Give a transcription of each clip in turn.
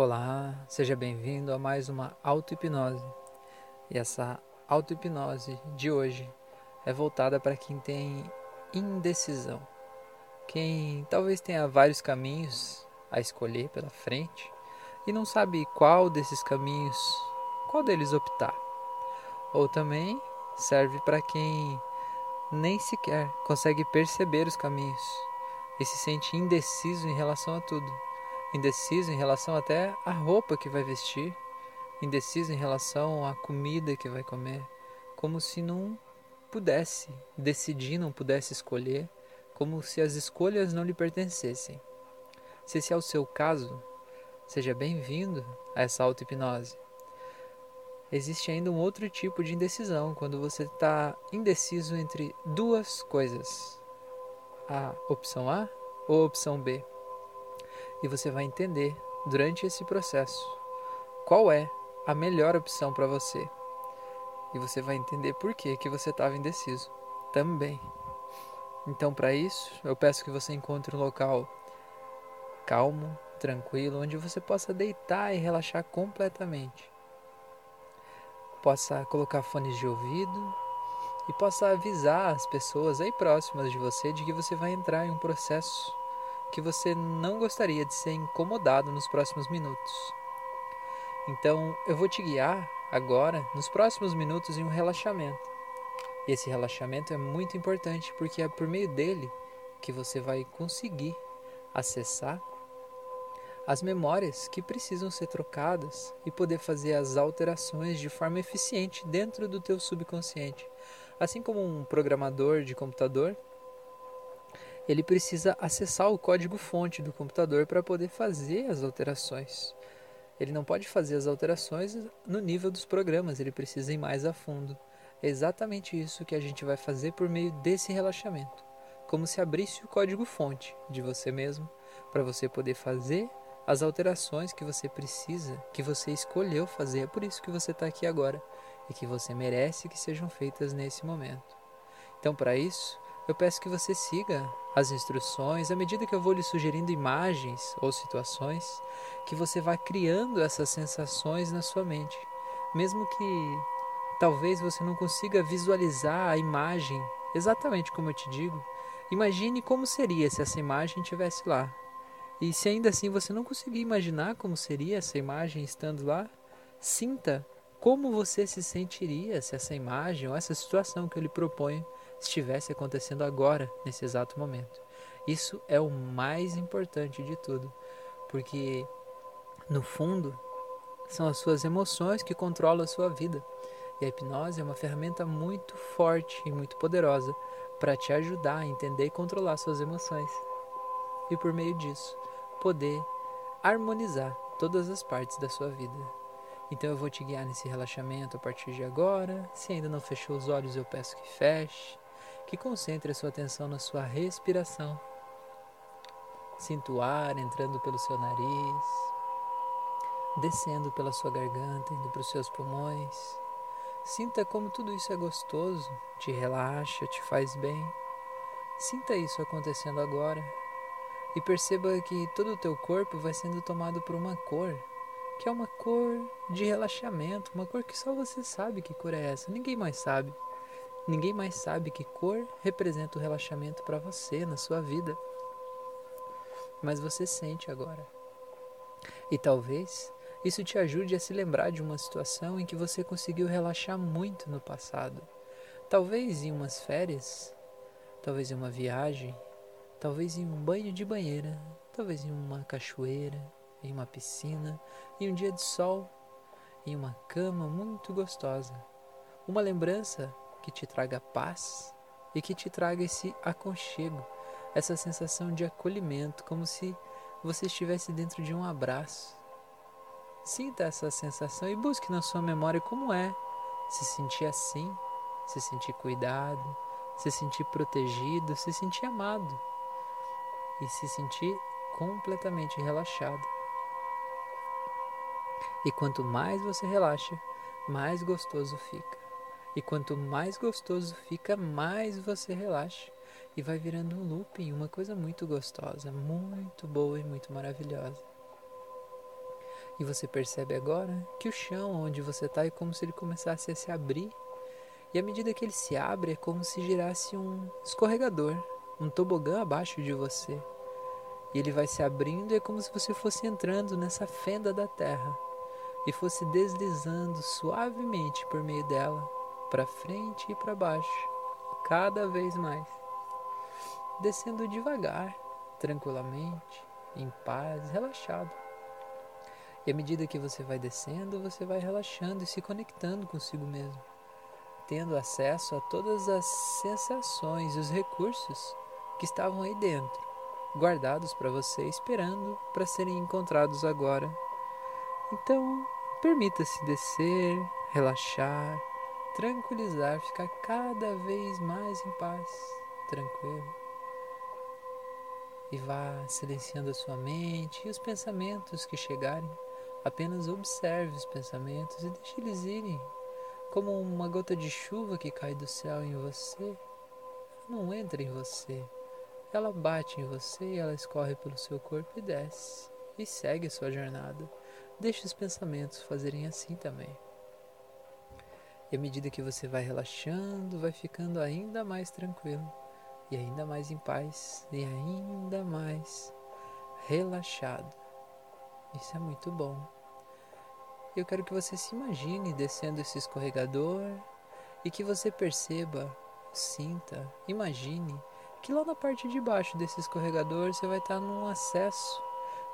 Olá, seja bem-vindo a mais uma auto-hipnose. E essa auto-hipnose de hoje é voltada para quem tem indecisão. Quem talvez tenha vários caminhos a escolher pela frente e não sabe qual desses caminhos, qual deles optar. Ou também serve para quem nem sequer consegue perceber os caminhos e se sente indeciso em relação a tudo indeciso em relação até à roupa que vai vestir, indeciso em relação à comida que vai comer, como se não pudesse decidir, não pudesse escolher, como se as escolhas não lhe pertencessem. Se esse é o seu caso, seja bem-vindo a essa auto-hipnose. Existe ainda um outro tipo de indecisão, quando você está indeciso entre duas coisas: a opção A ou a opção B e você vai entender durante esse processo qual é a melhor opção para você. E você vai entender por que, que você estava indeciso também. Então, para isso, eu peço que você encontre um local calmo, tranquilo, onde você possa deitar e relaxar completamente. Possa colocar fones de ouvido e possa avisar as pessoas aí próximas de você de que você vai entrar em um processo que você não gostaria de ser incomodado nos próximos minutos. Então, eu vou te guiar agora, nos próximos minutos, em um relaxamento. E esse relaxamento é muito importante porque é por meio dele que você vai conseguir acessar as memórias que precisam ser trocadas e poder fazer as alterações de forma eficiente dentro do teu subconsciente. Assim como um programador de computador ele precisa acessar o código-fonte do computador para poder fazer as alterações. Ele não pode fazer as alterações no nível dos programas, ele precisa ir mais a fundo. É exatamente isso que a gente vai fazer por meio desse relaxamento. Como se abrisse o código-fonte de você mesmo, para você poder fazer as alterações que você precisa, que você escolheu fazer. É por isso que você está aqui agora e que você merece que sejam feitas nesse momento. Então, para isso, eu peço que você siga as instruções à medida que eu vou lhe sugerindo imagens ou situações que você vá criando essas sensações na sua mente. Mesmo que talvez você não consiga visualizar a imagem exatamente como eu te digo, imagine como seria se essa imagem estivesse lá. E se ainda assim você não conseguir imaginar como seria essa imagem estando lá, sinta como você se sentiria se essa imagem ou essa situação que eu lhe proponho estivesse acontecendo agora, nesse exato momento. Isso é o mais importante de tudo, porque no fundo são as suas emoções que controlam a sua vida. E a hipnose é uma ferramenta muito forte e muito poderosa para te ajudar a entender e controlar suas emoções. E por meio disso, poder harmonizar todas as partes da sua vida. Então eu vou te guiar nesse relaxamento a partir de agora. Se ainda não fechou os olhos, eu peço que feche que concentre a sua atenção na sua respiração. Sinta o ar entrando pelo seu nariz, descendo pela sua garganta, indo para os seus pulmões. Sinta como tudo isso é gostoso, te relaxa, te faz bem. Sinta isso acontecendo agora e perceba que todo o teu corpo vai sendo tomado por uma cor, que é uma cor de relaxamento, uma cor que só você sabe que cor é essa, ninguém mais sabe. Ninguém mais sabe que cor representa o relaxamento para você na sua vida. Mas você sente agora. E talvez isso te ajude a se lembrar de uma situação em que você conseguiu relaxar muito no passado. Talvez em umas férias, talvez em uma viagem, talvez em um banho de banheira, talvez em uma cachoeira, em uma piscina, em um dia de sol, em uma cama muito gostosa. Uma lembrança que te traga paz e que te traga esse aconchego, essa sensação de acolhimento, como se você estivesse dentro de um abraço. Sinta essa sensação e busque na sua memória como é se sentir assim, se sentir cuidado, se sentir protegido, se sentir amado e se sentir completamente relaxado. E quanto mais você relaxa, mais gostoso fica. E quanto mais gostoso fica, mais você relaxa. E vai virando um looping, uma coisa muito gostosa, muito boa e muito maravilhosa. E você percebe agora que o chão onde você está é como se ele começasse a se abrir. E à medida que ele se abre, é como se girasse um escorregador, um tobogã abaixo de você. E ele vai se abrindo, é como se você fosse entrando nessa fenda da terra e fosse deslizando suavemente por meio dela, para frente e para baixo, cada vez mais. Descendo devagar, tranquilamente, em paz, relaxado. E à medida que você vai descendo, você vai relaxando e se conectando consigo mesmo, tendo acesso a todas as sensações e os recursos que estavam aí dentro, guardados para você, esperando para serem encontrados agora. Então, permita-se descer, relaxar, tranquilizar, ficar cada vez mais em paz, tranquilo e vá silenciando a sua mente e os pensamentos que chegarem. Apenas observe os pensamentos e deixe eles irem, como uma gota de chuva que cai do céu em você. Não entra em você, ela bate em você ela escorre pelo seu corpo e desce, e segue sua jornada. Deixe os pensamentos fazerem assim também. E à medida que você vai relaxando, vai ficando ainda mais tranquilo e ainda mais em paz e ainda mais relaxado. Isso é muito bom. Eu quero que você se imagine descendo esse escorregador e que você perceba, sinta, imagine que lá na parte de baixo desse escorregador você vai estar num acesso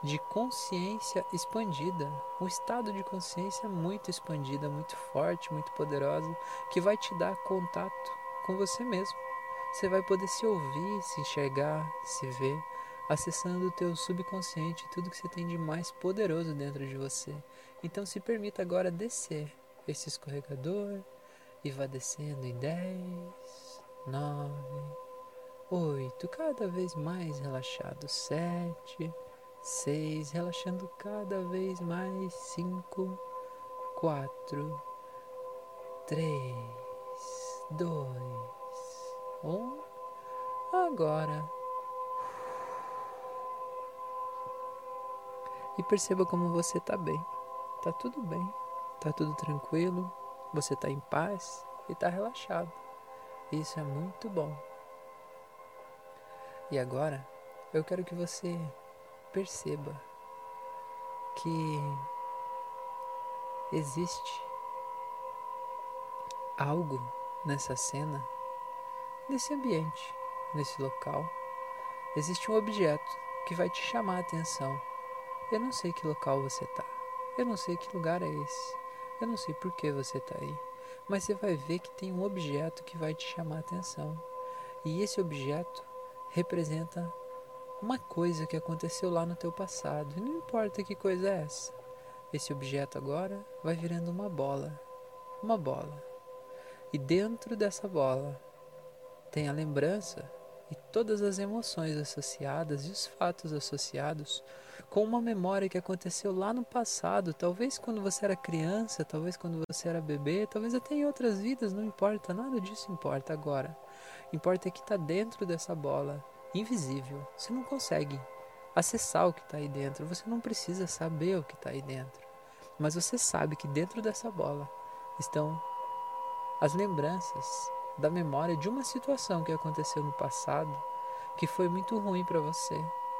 de consciência expandida, um estado de consciência muito expandida, muito forte, muito poderosa, que vai te dar contato com você mesmo. Você vai poder se ouvir, se enxergar, se ver, acessando o teu subconsciente, tudo que você tem de mais poderoso dentro de você. Então se permita agora descer esse escorregador e vá descendo em 10, 9, 8, cada vez mais relaxado, 7, 6, relaxando cada vez mais, 5, 4, 3, 2, um. Agora. E perceba como você está bem. Tá tudo bem. Tá tudo tranquilo. Você está em paz e está relaxado. Isso é muito bom. E agora eu quero que você perceba que existe algo nessa cena nesse ambiente, nesse local, existe um objeto que vai te chamar a atenção. Eu não sei que local você está. Eu não sei que lugar é esse. Eu não sei por que você está aí. Mas você vai ver que tem um objeto que vai te chamar a atenção. E esse objeto representa uma coisa que aconteceu lá no teu passado. E não importa que coisa é essa. Esse objeto agora vai virando uma bola. Uma bola. E dentro dessa bola tem a lembrança e todas as emoções associadas e os fatos associados com uma memória que aconteceu lá no passado, talvez quando você era criança, talvez quando você era bebê, talvez até em outras vidas, não importa, nada disso importa agora. Importa é que está dentro dessa bola, invisível. Você não consegue acessar o que está aí dentro, você não precisa saber o que está aí dentro, mas você sabe que dentro dessa bola estão as lembranças da memória de uma situação que aconteceu no passado que foi muito ruim para você,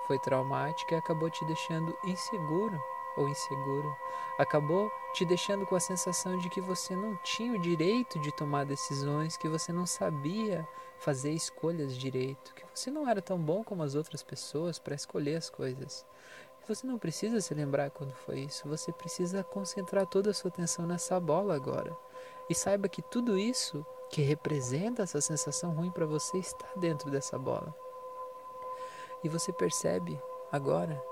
foi traumática e acabou te deixando inseguro ou inseguro, acabou te deixando com a sensação de que você não tinha o direito de tomar decisões, que você não sabia fazer escolhas direito, que você não era tão bom como as outras pessoas para escolher as coisas. Você não precisa se lembrar quando foi isso, você precisa concentrar toda a sua atenção nessa bola agora. E saiba que tudo isso que representa essa sensação ruim para você está dentro dessa bola. E você percebe agora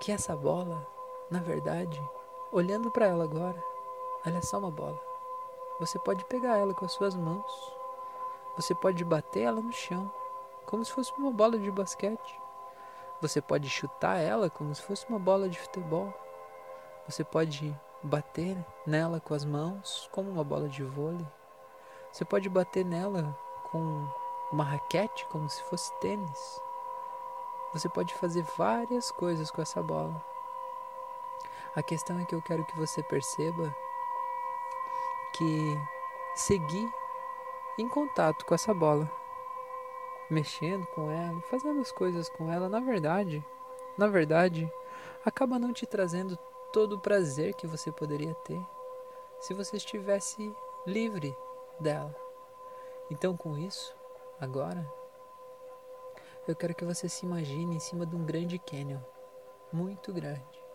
que essa bola, na verdade, olhando para ela agora, ela é só uma bola. Você pode pegar ela com as suas mãos. Você pode bater ela no chão, como se fosse uma bola de basquete. Você pode chutar ela como se fosse uma bola de futebol. Você pode bater nela com as mãos como uma bola de vôlei. Você pode bater nela com uma raquete como se fosse tênis. Você pode fazer várias coisas com essa bola. A questão é que eu quero que você perceba que seguir em contato com essa bola, mexendo com ela, fazendo as coisas com ela, na verdade, na verdade, acaba não te trazendo todo o prazer que você poderia ter se você estivesse livre dela. Então, com isso, agora, eu quero que você se imagine em cima de um grande canyon, muito grande.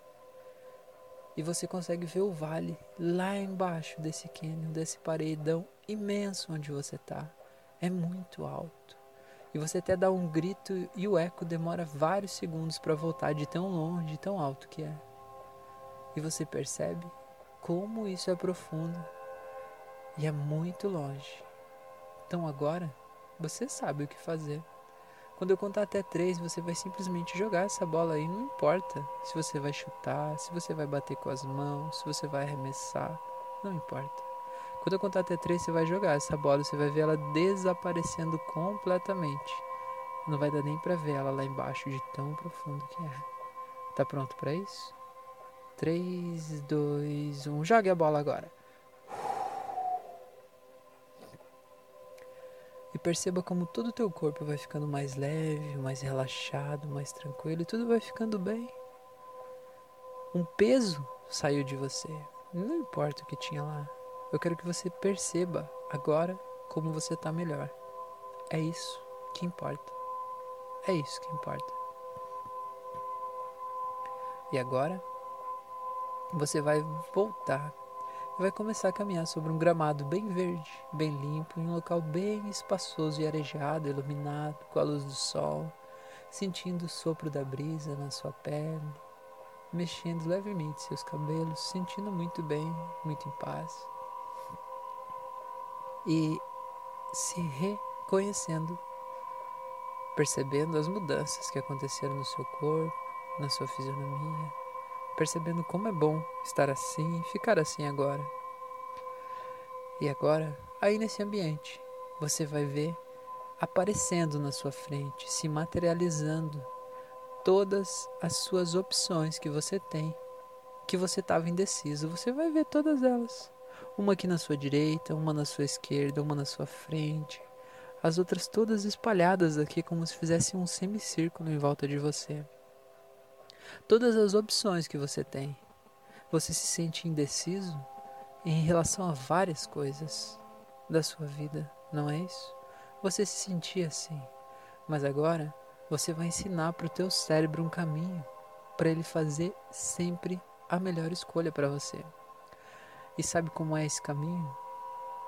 E você consegue ver o vale lá embaixo desse canyon, desse paredão imenso onde você está. É muito alto. E você até dá um grito e o eco demora vários segundos para voltar de tão longe, tão alto que é. E você percebe como isso é profundo e é muito longe. Então agora você sabe o que fazer. Quando eu contar até três, você vai simplesmente jogar essa bola aí. Não importa se você vai chutar, se você vai bater com as mãos, se você vai arremessar. Não importa. Quando eu contar até três, você vai jogar essa bola. Você vai ver ela desaparecendo completamente. Não vai dar nem pra ver ela lá embaixo de tão profundo que é. Tá pronto para isso? 3, 2, 1. Jogue a bola agora. Perceba como todo o teu corpo vai ficando mais leve, mais relaxado, mais tranquilo e tudo vai ficando bem. Um peso saiu de você. Não importa o que tinha lá. Eu quero que você perceba agora como você está melhor. É isso que importa. É isso que importa. E agora você vai voltar vai começar a caminhar sobre um gramado bem verde, bem limpo, em um local bem espaçoso e arejado, iluminado com a luz do sol, sentindo o sopro da brisa na sua pele, mexendo levemente seus cabelos, sentindo muito bem, muito em paz. E se reconhecendo, percebendo as mudanças que aconteceram no seu corpo, na sua fisionomia, percebendo como é bom estar assim, ficar assim agora. E agora, aí nesse ambiente, você vai ver aparecendo na sua frente, se materializando todas as suas opções que você tem, que você estava indeciso. Você vai ver todas elas. Uma aqui na sua direita, uma na sua esquerda, uma na sua frente. As outras todas espalhadas aqui como se fizesse um semicírculo em volta de você todas as opções que você tem. Você se sente indeciso em relação a várias coisas da sua vida, não é isso? Você se sentia assim, mas agora você vai ensinar para o teu cérebro um caminho para ele fazer sempre a melhor escolha para você. E sabe como é esse caminho?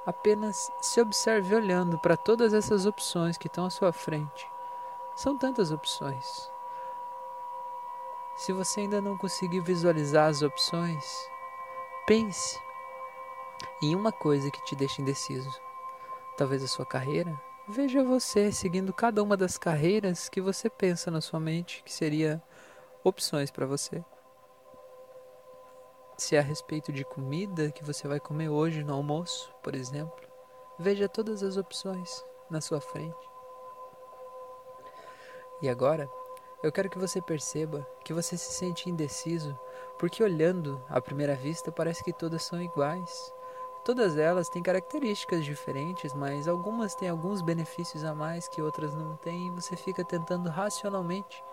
Apenas se observe olhando para todas essas opções que estão à sua frente. São tantas opções. Se você ainda não conseguiu visualizar as opções, pense em uma coisa que te deixa indeciso. Talvez a sua carreira. Veja você seguindo cada uma das carreiras que você pensa na sua mente que seria opções para você. Se é a respeito de comida que você vai comer hoje no almoço, por exemplo, veja todas as opções na sua frente. E agora, eu quero que você perceba que você se sente indeciso, porque olhando à primeira vista parece que todas são iguais. Todas elas têm características diferentes, mas algumas têm alguns benefícios a mais que outras não têm, e você fica tentando racionalmente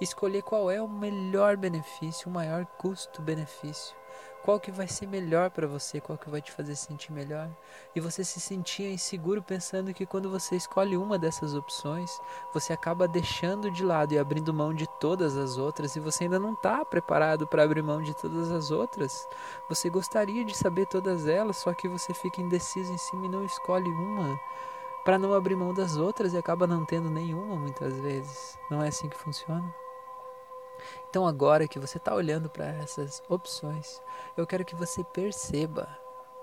escolher qual é o melhor benefício, o maior custo-benefício qual que vai ser melhor para você, qual que vai te fazer sentir melhor. E você se sentia inseguro pensando que quando você escolhe uma dessas opções, você acaba deixando de lado e abrindo mão de todas as outras e você ainda não está preparado para abrir mão de todas as outras. Você gostaria de saber todas elas, só que você fica indeciso em cima e não escolhe uma para não abrir mão das outras e acaba não tendo nenhuma muitas vezes. Não é assim que funciona? Então, agora que você está olhando para essas opções, eu quero que você perceba,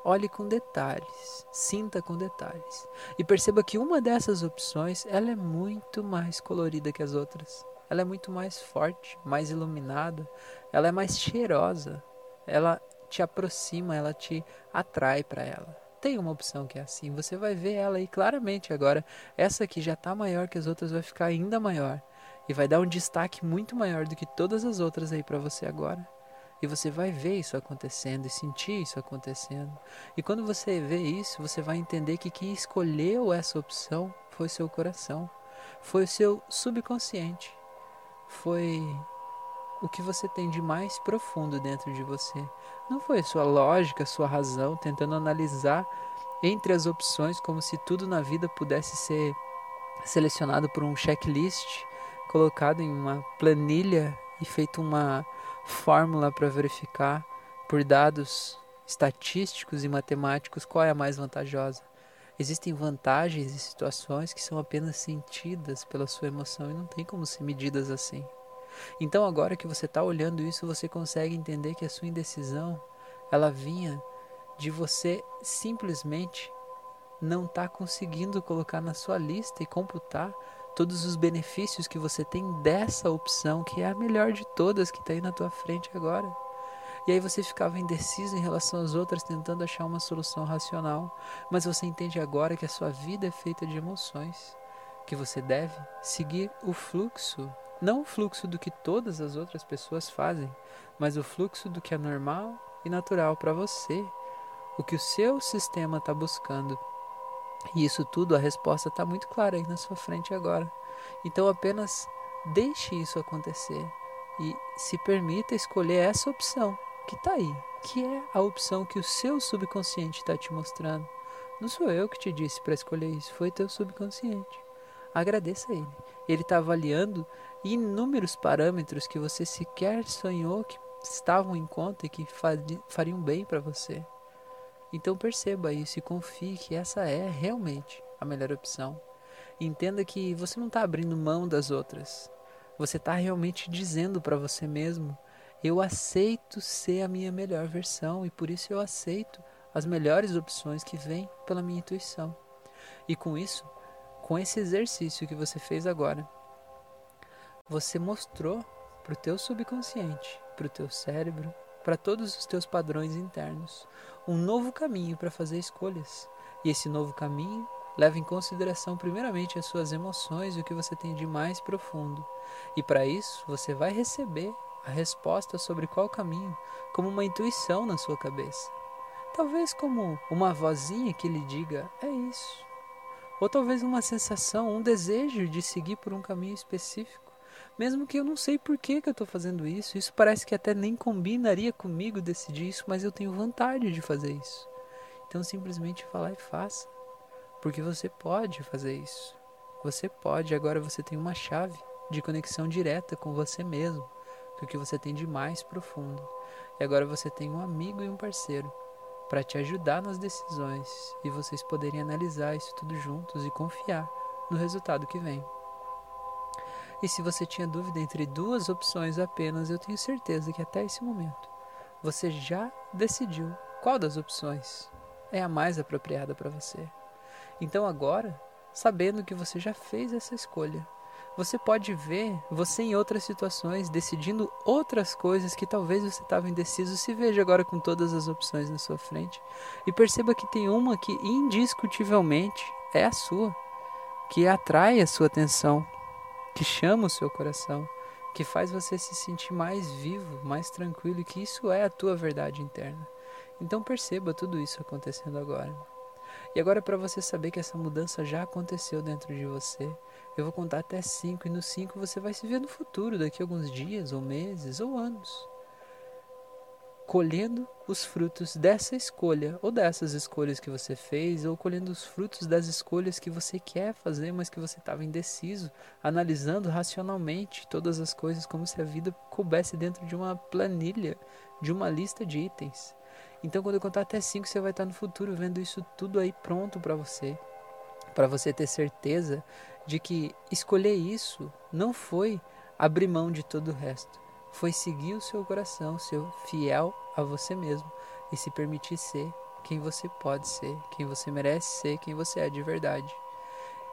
olhe com detalhes, sinta com detalhes e perceba que uma dessas opções ela é muito mais colorida que as outras. Ela é muito mais forte, mais iluminada, ela é mais cheirosa, ela te aproxima, ela te atrai para ela. Tem uma opção que é assim, você vai ver ela aí claramente agora. Essa aqui já está maior que as outras, vai ficar ainda maior e vai dar um destaque muito maior do que todas as outras aí para você agora. E você vai ver isso acontecendo e sentir isso acontecendo. E quando você vê isso, você vai entender que quem escolheu essa opção foi seu coração, foi o seu subconsciente, foi o que você tem de mais profundo dentro de você. Não foi sua lógica, sua razão tentando analisar entre as opções como se tudo na vida pudesse ser selecionado por um checklist, colocado em uma planilha e feito uma fórmula para verificar por dados estatísticos e matemáticos qual é a mais vantajosa. Existem vantagens e situações que são apenas sentidas pela sua emoção e não tem como ser medidas assim. Então agora que você está olhando isso, você consegue entender que a sua indecisão ela vinha de você simplesmente não estar tá conseguindo colocar na sua lista e computar todos os benefícios que você tem dessa opção, que é a melhor de todas que está aí na tua frente agora. E aí você ficava indeciso em relação às outras, tentando achar uma solução racional, mas você entende agora que a sua vida é feita de emoções, que você deve seguir o fluxo não o fluxo do que todas as outras pessoas fazem, mas o fluxo do que é normal e natural para você, o que o seu sistema está buscando. E isso tudo, a resposta está muito clara aí na sua frente agora. Então apenas deixe isso acontecer e se permita escolher essa opção que está aí, que é a opção que o seu subconsciente está te mostrando. Não sou eu que te disse para escolher isso, foi teu subconsciente. Agradeça a ele. Ele está avaliando inúmeros parâmetros que você sequer sonhou que estavam em conta e que fariam bem para você. Então perceba isso e confie que essa é realmente a melhor opção. Entenda que você não está abrindo mão das outras. Você está realmente dizendo para você mesmo: eu aceito ser a minha melhor versão e por isso eu aceito as melhores opções que vêm pela minha intuição. E com isso, com esse exercício que você fez agora, você mostrou para o teu subconsciente, para o teu cérebro, para todos os teus padrões internos, um novo caminho para fazer escolhas. E esse novo caminho leva em consideração primeiramente as suas emoções e o que você tem de mais profundo. E para isso, você vai receber a resposta sobre qual caminho como uma intuição na sua cabeça. Talvez como uma vozinha que lhe diga: é isso. Ou talvez uma sensação, um desejo de seguir por um caminho específico. Mesmo que eu não sei por que, que eu estou fazendo isso, isso parece que até nem combinaria comigo decidir isso, mas eu tenho vontade de fazer isso. Então simplesmente lá e faça. Porque você pode fazer isso. Você pode, agora você tem uma chave de conexão direta com você mesmo, com o que você tem de mais profundo. E agora você tem um amigo e um parceiro para te ajudar nas decisões e vocês poderem analisar isso tudo juntos e confiar no resultado que vem. E se você tinha dúvida entre duas opções apenas, eu tenho certeza que até esse momento você já decidiu qual das opções é a mais apropriada para você. Então agora, sabendo que você já fez essa escolha, você pode ver você em outras situações decidindo outras coisas que talvez você estava indeciso. Se veja agora com todas as opções na sua frente e perceba que tem uma que indiscutivelmente é a sua, que atrai a sua atenção, que chama o seu coração, que faz você se sentir mais vivo, mais tranquilo e que isso é a tua verdade interna. Então perceba tudo isso acontecendo agora. E agora para você saber que essa mudança já aconteceu dentro de você, eu vou contar até 5 e no 5 você vai se ver no futuro, daqui a alguns dias ou meses ou anos colhendo os frutos dessa escolha, ou dessas escolhas que você fez, ou colhendo os frutos das escolhas que você quer fazer, mas que você estava indeciso, analisando racionalmente todas as coisas como se a vida coubesse dentro de uma planilha, de uma lista de itens. Então, quando eu contar até 5, você vai estar no futuro vendo isso tudo aí pronto para você, para você ter certeza de que escolher isso não foi abrir mão de todo o resto foi seguir o seu coração, ser fiel a você mesmo e se permitir ser quem você pode ser, quem você merece ser, quem você é de verdade.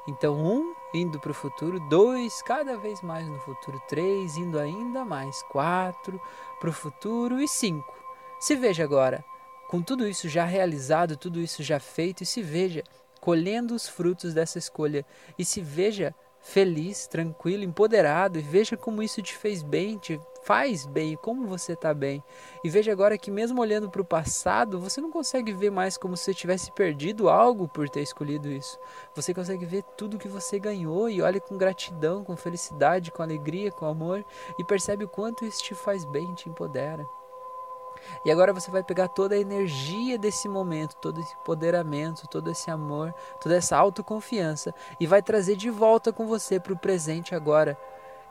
Então, um indo para o futuro, dois cada vez mais no futuro, três indo ainda mais, quatro para o futuro e cinco. Se veja agora, com tudo isso já realizado, tudo isso já feito, e se veja colhendo os frutos dessa escolha, e se veja feliz, tranquilo, empoderado e veja como isso te fez bem, te faz bem, como você está bem. E veja agora que mesmo olhando para o passado, você não consegue ver mais como se tivesse perdido algo por ter escolhido isso. Você consegue ver tudo que você ganhou e olha com gratidão, com felicidade, com alegria, com amor e percebe o quanto isso te faz bem, te empodera. E agora você vai pegar toda a energia desse momento, todo esse empoderamento, todo esse amor, toda essa autoconfiança e vai trazer de volta com você para o presente agora.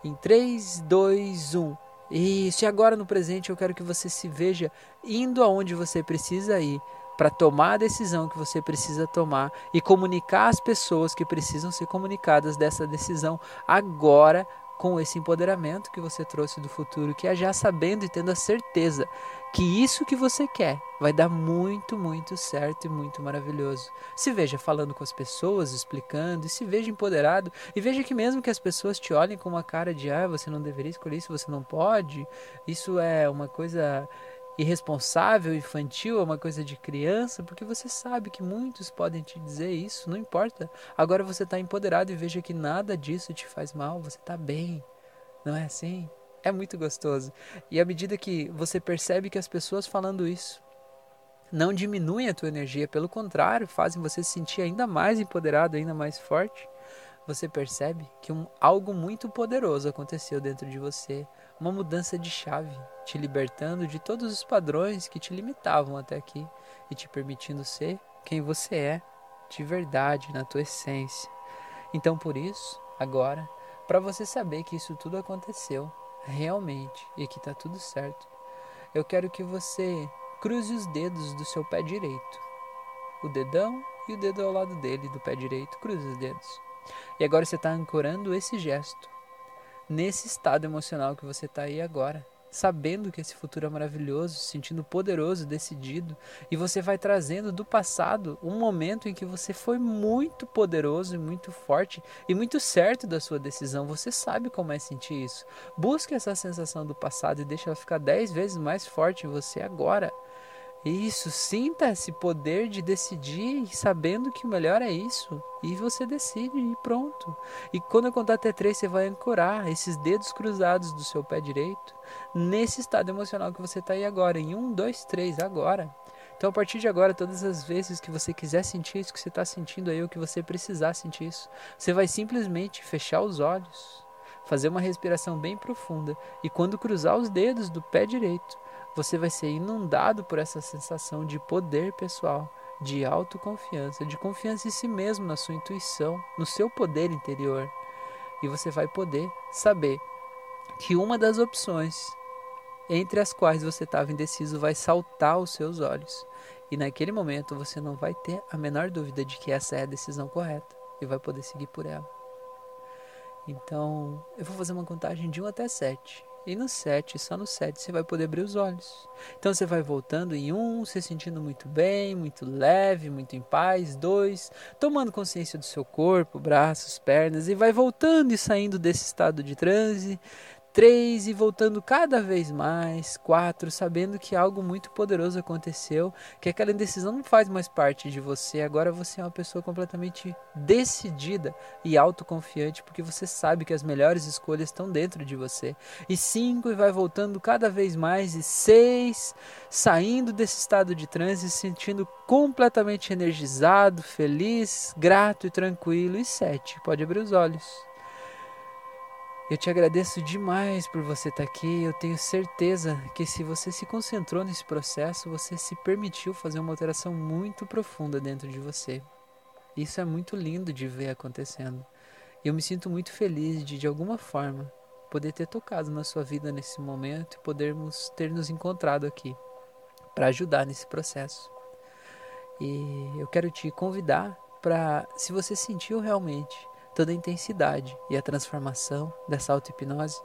Em 3, 2, 1. E agora no presente eu quero que você se veja indo aonde você precisa ir para tomar a decisão que você precisa tomar e comunicar às pessoas que precisam ser comunicadas dessa decisão agora com esse empoderamento que você trouxe do futuro, que é já sabendo e tendo a certeza que isso que você quer vai dar muito, muito certo e muito maravilhoso. Se veja falando com as pessoas, explicando, e se veja empoderado, e veja que mesmo que as pessoas te olhem com uma cara de ah, você não deveria escolher isso, você não pode, isso é uma coisa irresponsável, infantil, é uma coisa de criança, porque você sabe que muitos podem te dizer isso, não importa. Agora você está empoderado e veja que nada disso te faz mal, você está bem, não é assim? É muito gostoso. E à medida que você percebe que as pessoas falando isso não diminuem a tua energia, pelo contrário, fazem você se sentir ainda mais empoderado, ainda mais forte, você percebe que um, algo muito poderoso aconteceu dentro de você, uma mudança de chave, te libertando de todos os padrões que te limitavam até aqui e te permitindo ser quem você é de verdade, na tua essência. Então, por isso, agora, para você saber que isso tudo aconteceu realmente e que está tudo certo, eu quero que você cruze os dedos do seu pé direito. O dedão e o dedo ao lado dele, do pé direito, cruze os dedos. E agora você está ancorando esse gesto nesse estado emocional que você está aí agora, sabendo que esse futuro é maravilhoso, se sentindo poderoso, decidido, e você vai trazendo do passado um momento em que você foi muito poderoso e muito forte e muito certo da sua decisão. Você sabe como é sentir isso. Busque essa sensação do passado e deixa ela ficar dez vezes mais forte em você agora. Isso, sinta esse poder de decidir sabendo que o melhor é isso. E você decide e pronto. E quando eu contar até três, você vai ancorar esses dedos cruzados do seu pé direito nesse estado emocional que você está aí agora. Em um, dois, três, agora. Então, a partir de agora, todas as vezes que você quiser sentir isso que você está sentindo aí, ou que você precisar sentir isso, você vai simplesmente fechar os olhos, fazer uma respiração bem profunda e quando cruzar os dedos do pé direito, você vai ser inundado por essa sensação de poder pessoal, de autoconfiança, de confiança em si mesmo, na sua intuição, no seu poder interior. E você vai poder saber que uma das opções entre as quais você estava indeciso vai saltar aos seus olhos. E naquele momento você não vai ter a menor dúvida de que essa é a decisão correta e vai poder seguir por ela. Então, eu vou fazer uma contagem de 1 até 7. E no 7, só no 7 você vai poder abrir os olhos. Então você vai voltando em 1, se sentindo muito bem, muito leve, muito em paz. 2, tomando consciência do seu corpo, braços, pernas. E vai voltando e saindo desse estado de transe três e voltando cada vez mais, quatro, sabendo que algo muito poderoso aconteceu, que aquela indecisão não faz mais parte de você, agora você é uma pessoa completamente decidida e autoconfiante, porque você sabe que as melhores escolhas estão dentro de você. E cinco, e vai voltando cada vez mais, e seis, saindo desse estado de transe, se sentindo completamente energizado, feliz, grato e tranquilo. E sete, pode abrir os olhos. Eu te agradeço demais por você estar aqui. Eu tenho certeza que se você se concentrou nesse processo, você se permitiu fazer uma alteração muito profunda dentro de você. Isso é muito lindo de ver acontecendo. E eu me sinto muito feliz de, de alguma forma, poder ter tocado na sua vida nesse momento e podermos ter nos encontrado aqui para ajudar nesse processo. E eu quero te convidar para, se você sentiu realmente toda a intensidade e a transformação dessa auto-hipnose,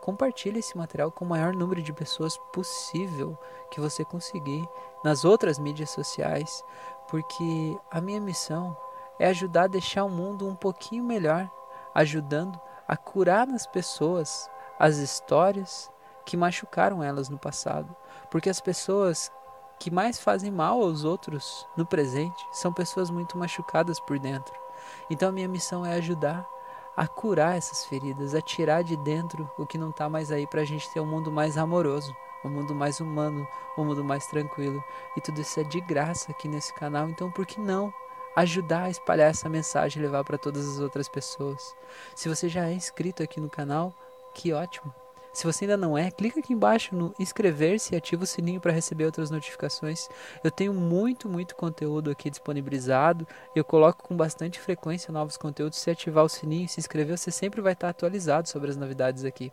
compartilhe esse material com o maior número de pessoas possível que você conseguir nas outras mídias sociais, porque a minha missão é ajudar a deixar o mundo um pouquinho melhor, ajudando a curar nas pessoas as histórias que machucaram elas no passado, porque as pessoas que mais fazem mal aos outros no presente são pessoas muito machucadas por dentro. Então a minha missão é ajudar a curar essas feridas, a tirar de dentro o que não está mais aí para a gente ter um mundo mais amoroso, um mundo mais humano, um mundo mais tranquilo. E tudo isso é de graça aqui nesse canal, então por que não ajudar a espalhar essa mensagem e levar para todas as outras pessoas? Se você já é inscrito aqui no canal, que ótimo! Se você ainda não é, clica aqui embaixo no inscrever-se e ativa o sininho para receber outras notificações. Eu tenho muito, muito conteúdo aqui disponibilizado. Eu coloco com bastante frequência novos conteúdos. Se ativar o sininho e se inscrever, você sempre vai estar atualizado sobre as novidades aqui.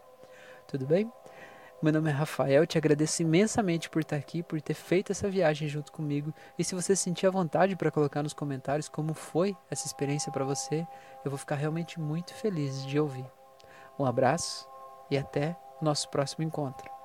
Tudo bem? Meu nome é Rafael, te agradeço imensamente por estar aqui, por ter feito essa viagem junto comigo. E se você sentir a vontade para colocar nos comentários como foi essa experiência para você, eu vou ficar realmente muito feliz de ouvir. Um abraço e até nosso próximo encontro.